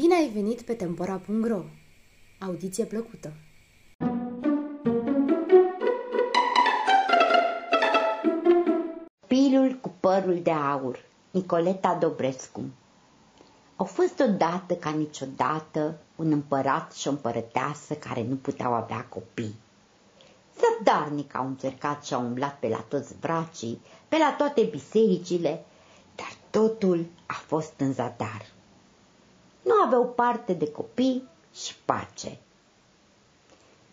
Bine ai venit pe Tempora.ro! Audiție plăcută! Pilul cu părul de aur Nicoleta Dobrescu Au fost odată ca niciodată un împărat și o împărăteasă care nu puteau avea copii. Zadarnic au încercat și au umblat pe la toți bracii, pe la toate bisericile, dar totul a fost în zadar. Nu aveau parte de copii și pace.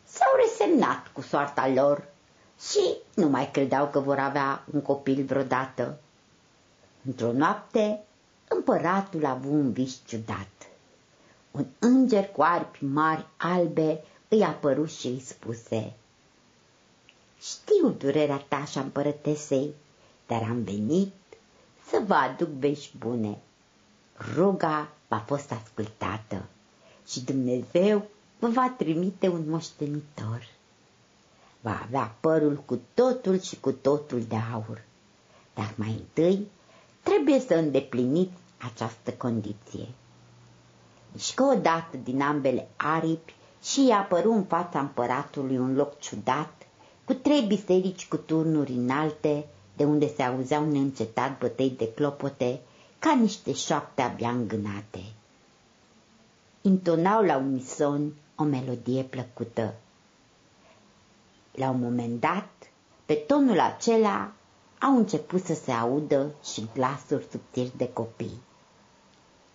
S-au resemnat cu soarta lor și nu mai credeau că vor avea un copil vreodată. Într-o noapte, împăratul a avut un vis ciudat. Un înger cu arpi mari albe îi a apărut și îi spuse Știu durerea ta și împărătesei, dar am venit să vă aduc vești bune. Ruga v-a fost ascultată și Dumnezeu vă va trimite un moștenitor. Va avea părul cu totul și cu totul de aur, dar mai întâi trebuie să îndepliniți această condiție. Și că odată din ambele aripi și i-a apărut în fața împăratului un loc ciudat, cu trei biserici cu turnuri înalte, de unde se auzeau neîncetat bătăi de clopote, ca niște șoapte abia îngânate. Intonau la unison o melodie plăcută. La un moment dat, pe tonul acela, au început să se audă și glasuri subțiri de copii.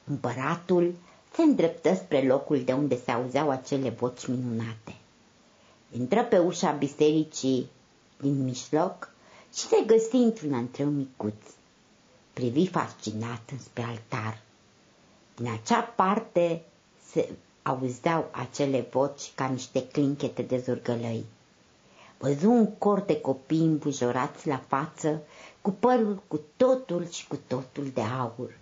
Împăratul se îndreptă spre locul de unde se auzeau acele voci minunate. Intră pe ușa bisericii din mijloc și se găsi într-un antreu micuț. Privi fascinat înspre altar. Din acea parte se auzeau acele voci ca niște clinchete de zurgălăi. Văzu un cor de copii îmbujorați la față, cu părul cu totul și cu totul de aur.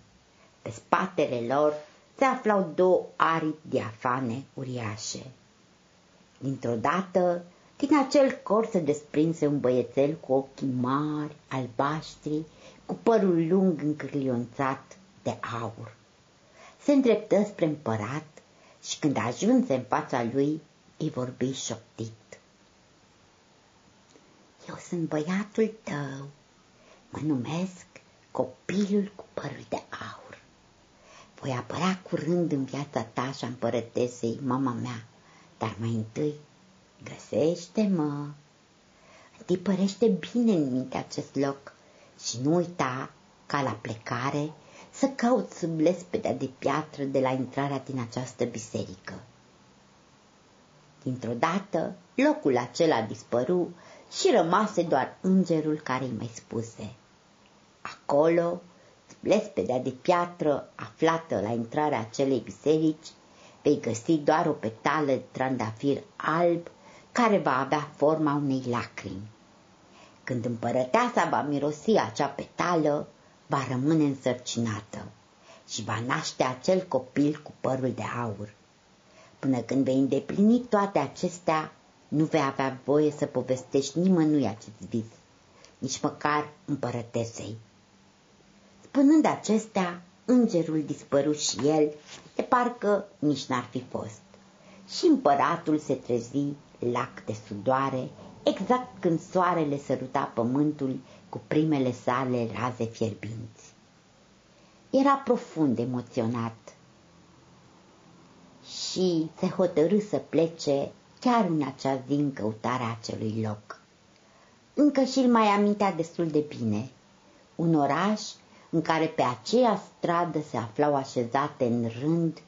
Pe spatele lor se aflau două aripi diafane uriașe. Dintr-o dată, din acel cor se desprinse un băiețel cu ochii mari, albaștri, cu părul lung încârlionțat de aur. Se îndreptă spre împărat și când ajunse în fața lui, îi vorbi șoptit. Eu sunt băiatul tău, mă numesc copilul cu părul de aur. Voi apărea curând în viața ta și împărătesei, mama mea, dar mai întâi găsește-mă. Tipărește bine în minte acest loc și nu uita ca la plecare să caut sub lespedea de piatră de la intrarea din această biserică. Dintr-o dată, locul acela dispăru și rămase doar îngerul care îi mai spuse. Acolo, sub lespedea de piatră aflată la intrarea acelei biserici, vei găsi doar o petală de trandafir alb care va avea forma unei lacrimi. Când împărăteasa va mirosi acea petală, va rămâne însărcinată și va naște acel copil cu părul de aur. Până când vei îndeplini toate acestea, nu vei avea voie să povestești nimănui acest vis, nici măcar împărătesei. Spunând acestea, îngerul dispăru și el, de parcă nici n-ar fi fost. Și împăratul se trezi lac de sudoare, exact când soarele săruta pământul cu primele sale raze fierbinți. Era profund emoționat și se hotărâ să plece chiar în acea zi în căutarea acelui loc. Încă și-l mai amintea destul de bine. Un oraș în care pe aceea stradă se aflau așezate în rând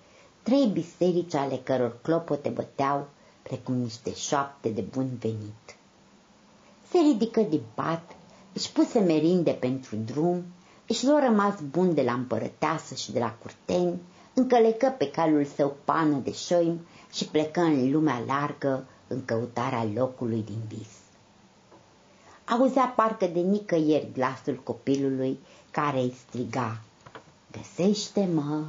trei biserici ale căror clopote băteau precum niște șoapte de bun venit. Se ridică din pat, își puse merinde pentru drum, își luă rămas bun de la împărăteasă și de la curteni, încălecă pe calul său pană de șoim și plecă în lumea largă în căutarea locului din vis. Auzea parcă de nicăieri glasul copilului care îi striga, Găsește-mă!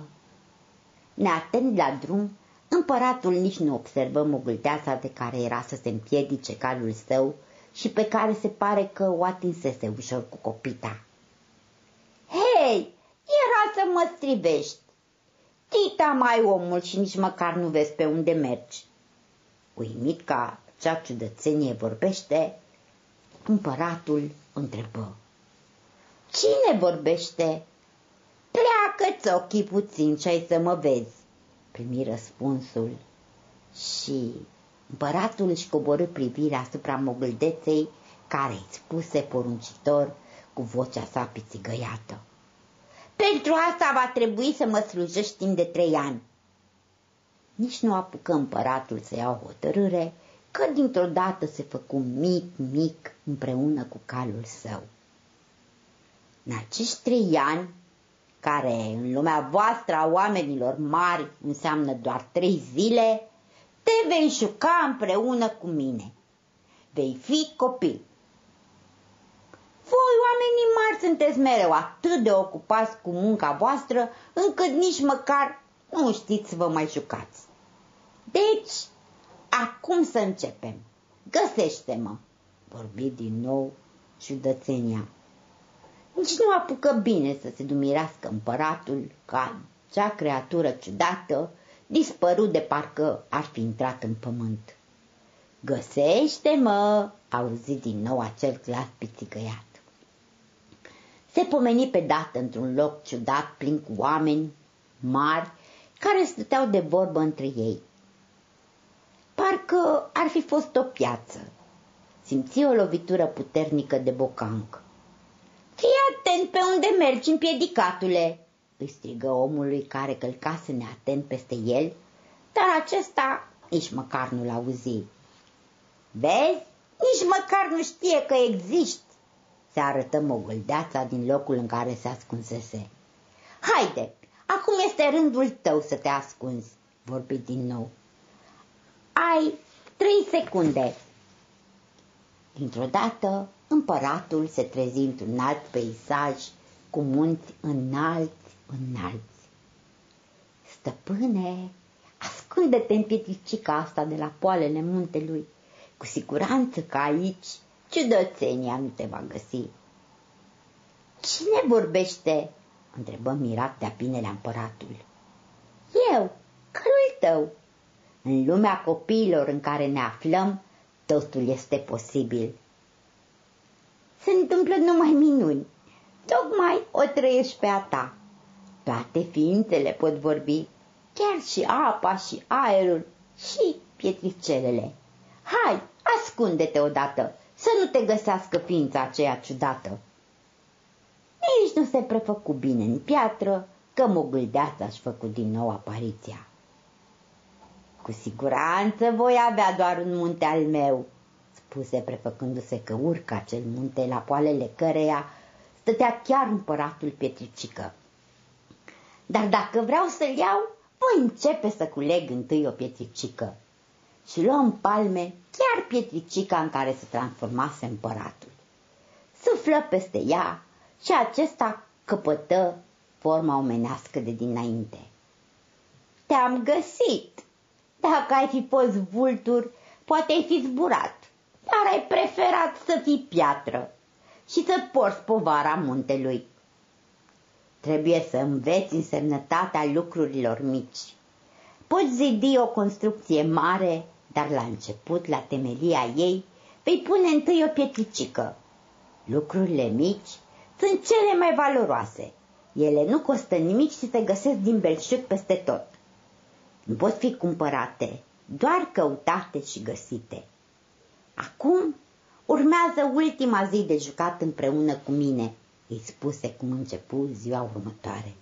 Neatent la drum, împăratul nici nu observă mogulteasa de care era să se împiedice calul său și pe care se pare că o atinsese ușor cu copita. Hei, era să mă strivești! Tita mai omul și nici măcar nu vezi pe unde mergi. Uimit ca cea ciudățenie vorbește, împăratul întrebă. Cine vorbește? Pleacă-ți ochii puțin și ai să mă vezi, primi răspunsul. Și împăratul își coborâ privirea asupra mogâldeței care îi spuse poruncitor cu vocea sa pițigăiată. Pentru asta va trebui să mă slujești timp de trei ani. Nici nu apucă împăratul să ia o hotărâre, că dintr-o dată se făcu mic, mic, împreună cu calul său. În acești trei ani, care în lumea voastră a oamenilor mari înseamnă doar trei zile, te vei juca împreună cu mine. Vei fi copil. Voi, oamenii mari, sunteți mereu atât de ocupați cu munca voastră, încât nici măcar nu știți să vă mai jucați. Deci, acum să începem. Găsește-mă, vorbi din nou ciudățenia. Nici nu apucă bine să se dumirească împăratul ca cea creatură ciudată dispărut de parcă ar fi intrat în pământ. Găsește-mă, auzi din nou acel glas pițigăiat. Se pomeni pe dată într-un loc ciudat, plin cu oameni mari, care stăteau de vorbă între ei. Parcă ar fi fost o piață. Simți o lovitură puternică de bocanc. Fii atent pe unde mergi, împiedicatule!" Îi strigă omului care călcase neatent peste el, dar acesta nici măcar nu-l auzi. Vezi? Nici măcar nu știe că existi, se arătă mogâldeața din locul în care se ascunsese. Haide, acum este rândul tău să te ascunzi, vorbi din nou. Ai trei secunde. Dintr-o dată, împăratul se trezi într-un alt peisaj cu munți înalți, înalți. Stăpâne, ascunde-te în pietricica asta de la poalele muntelui. Cu siguranță că aici ciudățenia nu te va găsi. Cine vorbește? întrebă mirat de apinele împăratul. Eu, cărul tău. În lumea copiilor în care ne aflăm, totul este posibil. Se întâmplă numai minuni. Tocmai o trăiești pe a ta. Toate ființele pot vorbi, chiar și apa și aerul și pietricelele. Hai, ascunde-te odată, să nu te găsească ființa aceea ciudată. Nici nu se prefăcu bine în piatră, că mogâldeața și făcut din nou apariția. Cu siguranță voi avea doar un munte al meu, spuse prefăcându-se că urcă acel munte la poalele căreia stătea chiar împăratul Pietricică. Dar dacă vreau să-l iau, voi începe să culeg întâi o pietricică. Și luăm palme chiar pietricica în care se transformase împăratul. Suflă peste ea și acesta căpătă forma omenească de dinainte. Te-am găsit! Dacă ai fi fost vultur, poate ai fi zburat, dar ai preferat să fii piatră și să porți povara muntelui. Trebuie să înveți însemnătatea lucrurilor mici. Poți zidi o construcție mare, dar la început, la temelia ei, vei pune întâi o pietricică. Lucrurile mici sunt cele mai valoroase. Ele nu costă nimic și se găsesc din belșug peste tot. Nu pot fi cumpărate, doar căutate și găsite. Acum urmează ultima zi de jucat împreună cu mine, îi spuse cum începu ziua următoare.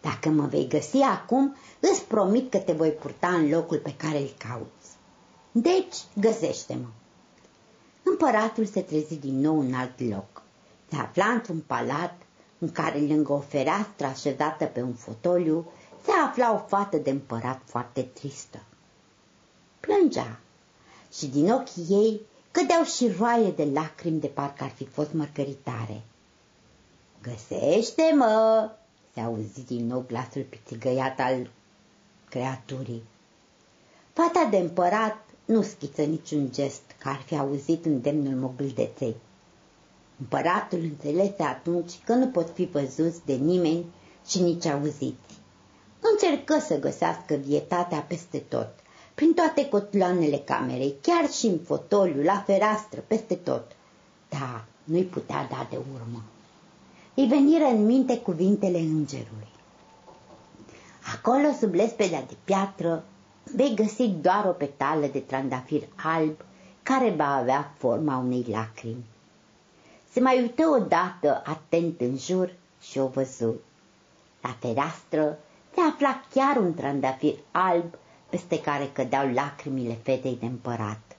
Dacă mă vei găsi acum, îți promit că te voi purta în locul pe care îl cauți. Deci, găsește-mă. Împăratul se trezi din nou în alt loc. Se afla într-un palat în care, lângă o fereastră așezată pe un fotoliu, se afla o fată de împărat foarte tristă. Plângea și din ochii ei cădeau și roaie de lacrimi de parcă ar fi fost mărgăritare. Găsește-mă! se auzi din nou glasul pițigăiat al creaturii. Fata de împărat nu schiță niciun gest că ar fi auzit îndemnul mogâldeței. Împăratul înțelese atunci că nu pot fi văzuți de nimeni și nici auziți. Încercă să găsească vietatea peste tot, prin toate cotloanele camerei, chiar și în fotoliu, la fereastră, peste tot. Da, nu-i putea da de urmă. Îi veniră în minte cuvintele îngerului. Acolo, sub lespedea de piatră, vei găsi doar o petală de trandafir alb care va avea forma unei lacrimi. Se mai uită odată atent în jur și o văzu. La fereastră se afla chiar un trandafir alb peste care cădeau lacrimile fetei de împărat.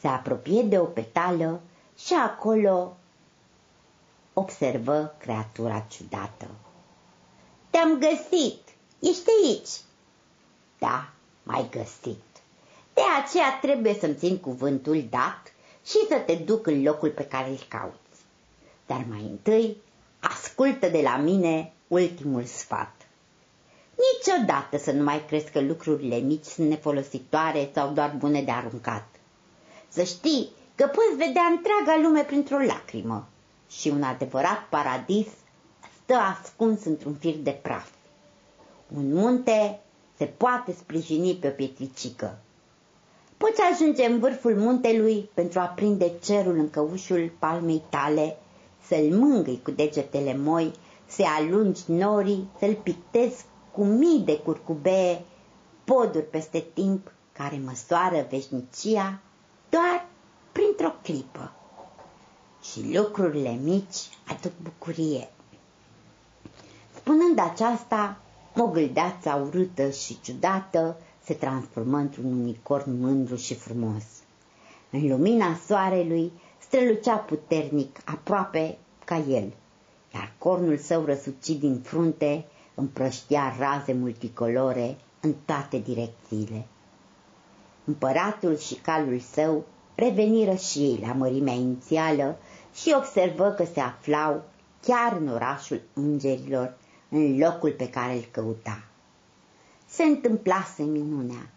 Se apropie de o petală și acolo observă creatura ciudată. Te-am găsit! Ești aici!" Da, mai găsit. De aceea trebuie să-mi țin cuvântul dat și să te duc în locul pe care îl cauți. Dar mai întâi, ascultă de la mine ultimul sfat. Niciodată să nu mai crezi că lucrurile mici sunt nefolositoare sau doar bune de aruncat. Să știi că poți vedea întreaga lume printr-o lacrimă și un adevărat paradis stă ascuns într-un fir de praf. Un munte se poate sprijini pe o pietricică. Poți ajunge în vârful muntelui pentru a prinde cerul în căușul palmei tale, să-l mângâi cu degetele moi, să alungi norii, să-l pictezi cu mii de curcubee, poduri peste timp care măsoară veșnicia doar printr-o clipă. Și lucrurile mici aduc bucurie. Spunând aceasta, o gâldeață urâtă și ciudată se transformă într-un unicorn mândru și frumos. În lumina soarelui strălucea puternic, aproape ca el, iar cornul său răsucit din frunte împrăștia raze multicolore în toate direcțiile. Împăratul și calul său reveniră și ei la mărimea inițială și observă că se aflau chiar în orașul îngerilor, în locul pe care îl căuta. Se întâmplase minunea.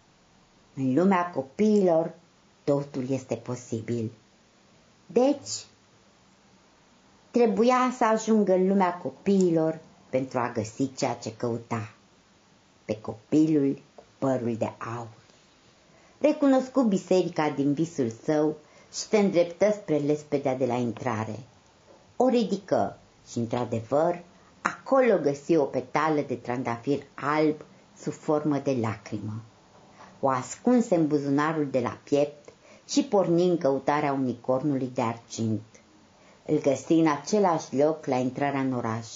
În lumea copiilor totul este posibil. Deci, trebuia să ajungă în lumea copiilor pentru a găsi ceea ce căuta. Pe copilul cu părul de aur. Recunoscu biserica din visul său și se îndreptă spre lespedea de la intrare. O ridică și, într-adevăr, acolo găsi o petală de trandafir alb sub formă de lacrimă. O ascunse în buzunarul de la piept și porni în căutarea unicornului de argint. Îl găsi în același loc la intrarea în oraș.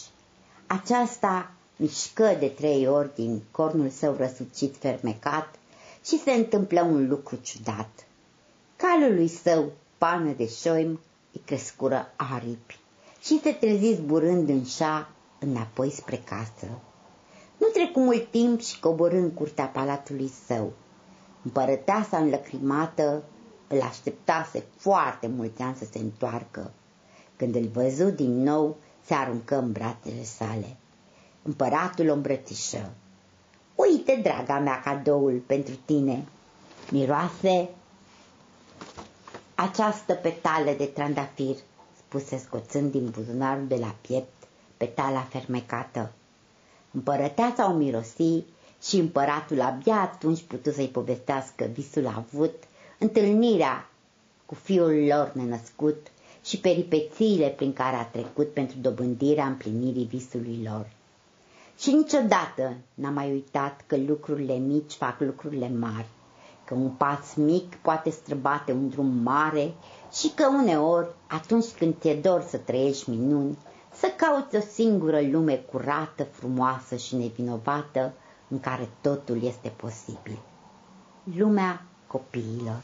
Aceasta mișcă de trei ori din cornul său răsucit fermecat și se întâmplă un lucru ciudat. Calului său, pană de șoim, îi crescură aripi și se trezi zburând în șa înapoi spre casă. Nu trecu mult timp și coborâ în curtea palatului său. Împărăteasa înlăcrimată îl așteptase foarte mulți ani să se întoarcă. Când îl văzu din nou, se aruncă în brațele sale. Împăratul o îmbrățișă. Uite, draga mea, cadoul pentru tine. Miroase această petală de trandafir, spuse scoțând din buzunarul de la piept petala fermecată. Împărăteasa o mirosi și împăratul abia atunci putu să-i povestească visul avut, întâlnirea cu fiul lor nenăscut și peripețiile prin care a trecut pentru dobândirea împlinirii visului lor. Și niciodată n-a mai uitat că lucrurile mici fac lucrurile mari, că un pas mic poate străbate un drum mare și că uneori, atunci când ți-e dor să trăiești minuni, să cauți o singură lume curată, frumoasă și nevinovată în care totul este posibil. Lumea copiilor.